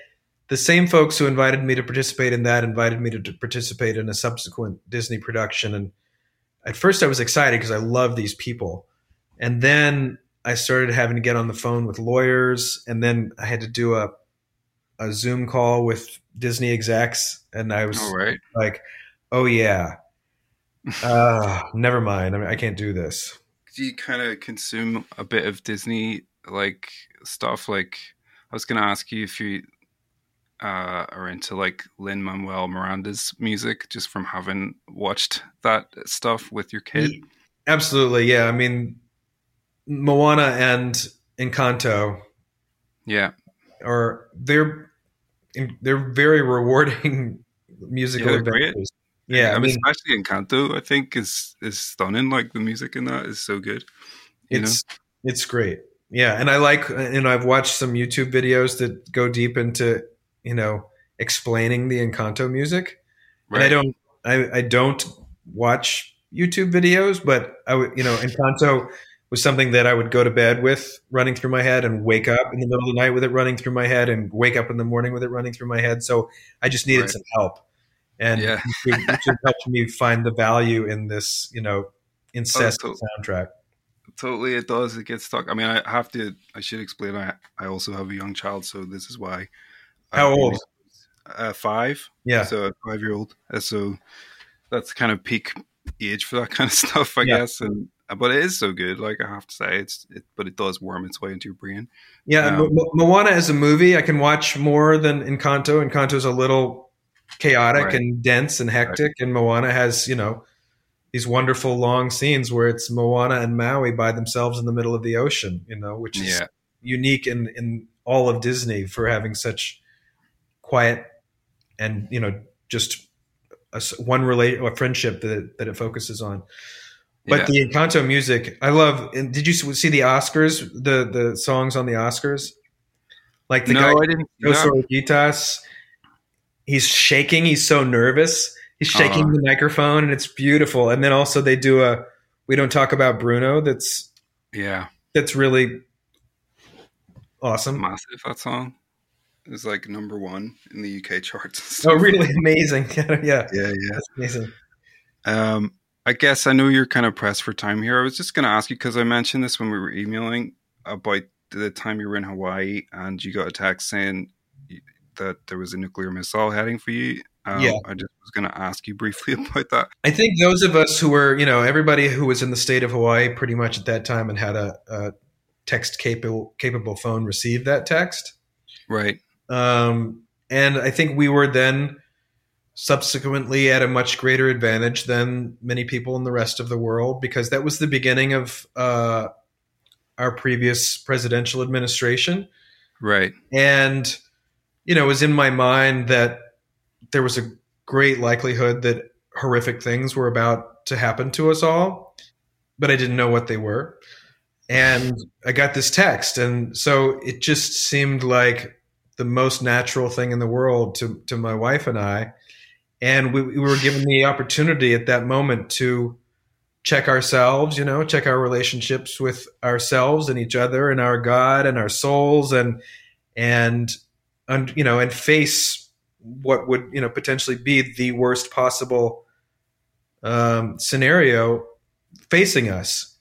the same folks who invited me to participate in that invited me to, to participate in a subsequent Disney production, and at first I was excited because I love these people, and then I started having to get on the phone with lawyers, and then I had to do a a Zoom call with Disney execs, and I was right. like, "Oh yeah, uh, never mind. I mean, I can't do this." Do you kind of consume a bit of Disney like stuff? Like, I was going to ask you if you uh, are into like Lin Manuel Miranda's music, just from having watched that stuff with your kid. Absolutely, yeah. I mean, Moana and Encanto Yeah, are they're they're very rewarding musical Yeah, adventures. Yeah, I mean, especially Encanto, I think is is stunning. Like the music in that is so good. You it's it's great. Yeah, and I like uh, and I've watched some YouTube videos that go deep into you know explaining the Encanto music. know, And I don't I, I don't watch YouTube videos, but I would you know Encanto was something that I would go to bed with running through my head and wake up in the middle of the night with it running through my head and wake up in the morning with it running through my head. So I just needed Right. some help. And Yeah. YouTube helped me find the value in this, you know, incessant so- soundtrack. Totally, it does. It gets stuck. I mean, I have to. I should explain. I I also have a young child, so this is why. How I've old? Uh, five. Yeah. So a five year old. Uh, so that's kind of peak age for that kind of stuff, I Yeah. guess. And but it is so good. Like I have to say, it's it, but it does worm its way into your brain. Yeah, Um, Mo- Mo- Moana is a movie, I can watch more than Encanto. Encanto's a little chaotic Right. and dense and hectic, and Moana has, you know, these wonderful long scenes where it's Moana and Maui by themselves in the middle of the ocean, you know, which is Yeah. unique in in all of Disney for having such quiet and you know just a, one relate a friendship that that it focuses on. But yeah. the Encanto music, I love. And did you see the Oscars? The the songs on the Oscars, like the no, guy I didn't. Jose he's shaking. He's so nervous. He's shaking Uh-huh. the microphone, and it's beautiful. And then also they do a "We Don't Talk About Bruno." That's Yeah, that's really awesome. massive. That song is like number one in the UK charts. Oh, really amazing! yeah, Yeah, yeah. that's amazing. Um, I guess I know you're kind of pressed for time here. I was just going to ask you because I mentioned this when we were emailing about the time you were in Hawaii and you got a text saying that there was a nuclear missile heading for you. Um, Yeah. I just was going to ask you briefly about that. I think those of us who were, you know, everybody who was in the state of Hawaii pretty much at that time and had a, a text capable capable phone received that text. Right. Um, and I think we were then subsequently at a much greater advantage than many people in the rest of the world because that was the beginning of uh, our previous presidential administration. Right. And, you know, it was in my mind that there was a great likelihood that horrific things were about to happen to us all, but I didn't know what they were. And I got this text. And so it just seemed like the most natural thing in the world to, to my wife and I. And we, we were given the opportunity at that moment to check ourselves, you know, check our relationships with ourselves and each other and our God and our souls and, and, and you know, and face what would, you know, potentially be the worst possible um, scenario facing us.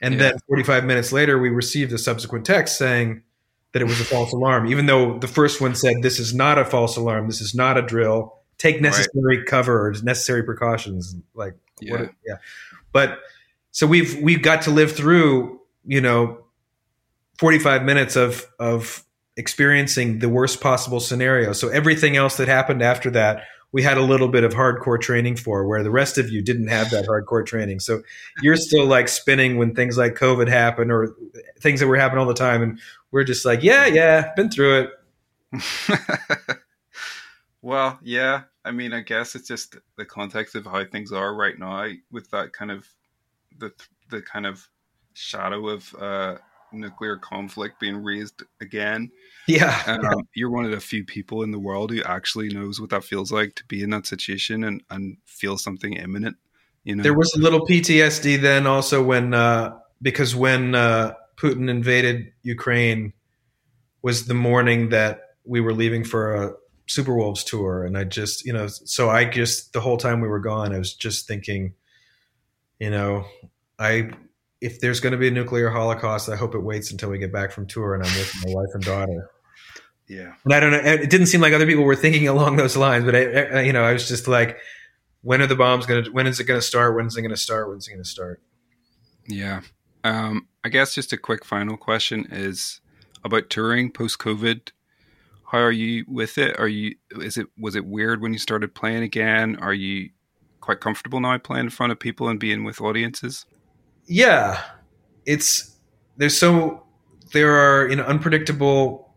And yeah. then 45 minutes later, we received a subsequent text saying that it was a false alarm, even though the first one said, This is not a false alarm. This is not a drill. Take necessary right. cover or necessary precautions. Like, yeah. What, yeah. But so we've, we've got to live through, you know, 45 minutes of, of experiencing the worst possible scenario. So everything else that happened after that we had a little bit of hardcore training for where the rest of you didn't have that hardcore training. So you're still like spinning when things like COVID happen or things that were happening all the time. And we're just like, yeah, yeah, been through it. well, yeah. I mean, I guess it's just the context of how things are right now with that kind of the the kind of shadow of uh, nuclear conflict being raised again. Yeah, um, yeah, You're one of the few people in the world who actually knows what that feels like to be in that situation and, and feel something imminent. You know, there was a little PTSD then also when uh, because when uh, Putin invaded Ukraine was the morning that we were leaving for a Superwolves tour, and I just you know so I just the whole time we were gone, I was just thinking, you know, I if there's going to be a nuclear holocaust, I hope it waits until we get back from tour and I'm with my wife and daughter. Yeah. And I don't know. It didn't seem like other people were thinking along those lines, but I, I you know, I was just like, when are the bombs going to, when is it going to start? When's it going to start? When's it going to start? Yeah. Um, I guess just a quick final question is about touring post COVID. How are you with it? Are you, is it, was it weird when you started playing again? Are you quite comfortable now playing in front of people and being with audiences? yeah, it's there's so there are you know unpredictable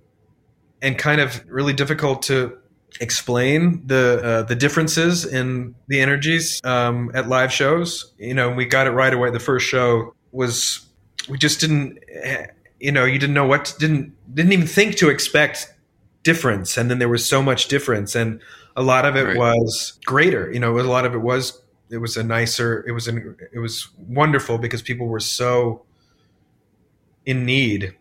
and kind of really difficult to explain the uh, the differences in the energies um, at live shows. You know, we got it right away. The first show was we just didn't you know you didn't know what didn't didn't even think to expect difference, and then there was so much difference, and a lot of it right. was greater. You know, a lot of it was it was a nicer it was an it was wonderful because people were so in need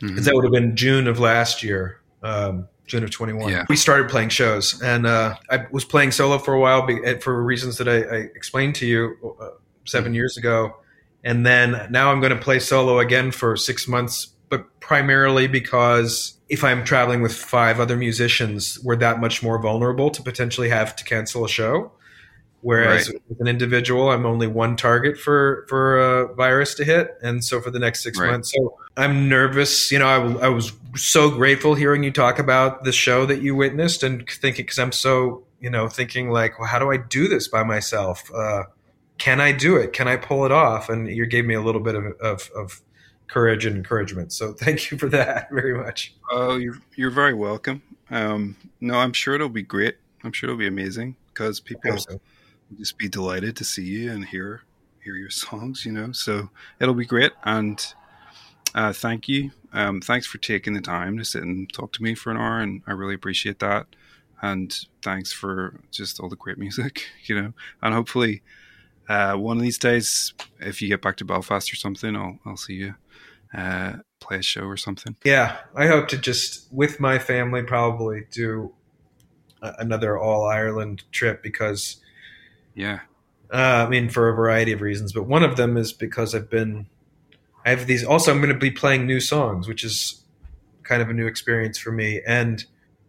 because mm-hmm. that would have been june of last year um, june of 21 yeah. we started playing shows and uh, i was playing solo for a while for reasons that i, I explained to you uh, 7 mm-hmm. years ago and then now i'm going to play solo again for six months but primarily because if i'm traveling with five other musicians we're that much more vulnerable to potentially have to cancel a show Whereas right. with an individual, I'm only one target for for a virus to hit, and so for the next six right. months, so I'm nervous. You know, I, I, was so grateful hearing you talk about the show that you witnessed, and thinking because I'm so you know thinking like, well, how do I do this by myself? Uh, can I do it? Can I pull it off? And you gave me a little bit of, of, of courage and encouragement. So thank you for that very much. Oh, you're you're very welcome. Um, no, I'm sure it'll be great. I'm sure it'll be amazing because people will just be delighted to see you and hear hear your songs. You know, so it'll be great. And uh, thank you. Um, thanks for taking the time to sit and talk to me for an hour, and I really appreciate that. And thanks for just all the great music, you know. And hopefully, uh, one of these days, if you get back to Belfast or something, I'll I'll see you uh, play a show or something. Yeah, I hope to just with my family probably do another all Ireland trip because yeah. Uh, I mean, for a variety of reasons, but one of them is because I've been, I have these. Also, I'm going to be playing new songs, which is kind of a new experience for me, and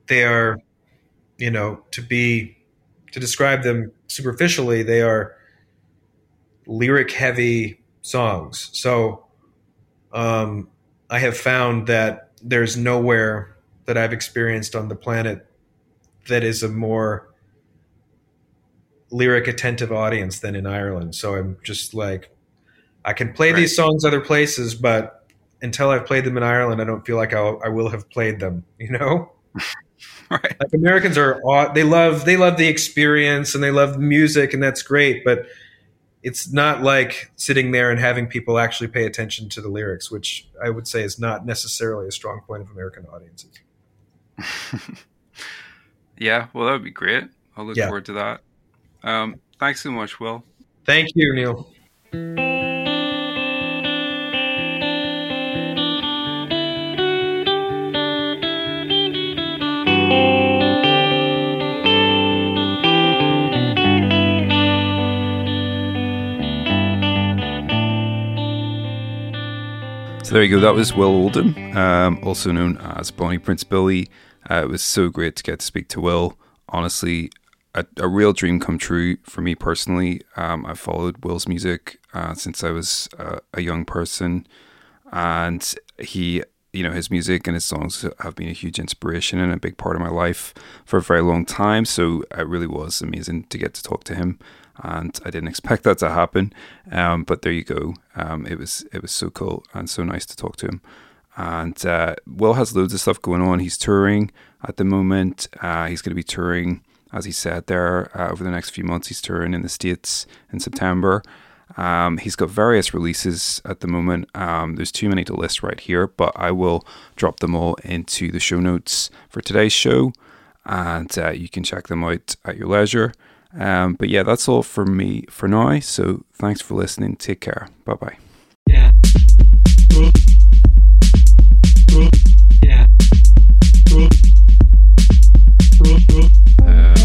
they are, you know, to be, to describe them superficially, they are lyric heavy songs. So um, I have found that there's nowhere that I've experienced on the planet that is a more lyric attentive audience than in Ireland. So I'm just like, I can play right. these songs other places, but until I've played them in Ireland, I don't feel like I'll, I will have played them. You know, right? Like Americans are they love they love the experience and they love music and that's great, but it's not like sitting there and having people actually pay attention to the lyrics, which I would say is not necessarily a strong point of American audiences. yeah, well, that would be great. I'll look yeah. forward to that. Um, thanks so much, Will. Thank you, Neil. So there you go. That was Will Oldham, um, also known as Bonnie Prince Billy. Uh, it was so great to get to speak to Will. Honestly, a, a real dream come true for me personally. Um, I've followed Will's music uh, since I was uh, a young person, and he, you know, his music and his songs have been a huge inspiration and a big part of my life for a very long time. So it really was amazing to get to talk to him and I didn't expect that to happen. Um, but there you go. Um, it was it was so cool and so nice to talk to him. And uh, Will has loads of stuff going on. He's touring at the moment. Uh, he's going to be touring, as he said there, uh, over the next few months. He's touring in the States in September. Um, he's got various releases at the moment. Um, there's too many to list right here, but I will drop them all into the show notes for today's show, and uh, you can check them out at your leisure. Um, but yeah, that's all for me for now. So thanks for listening. Take care. Bye bye. Yeah. Yeah. Uh,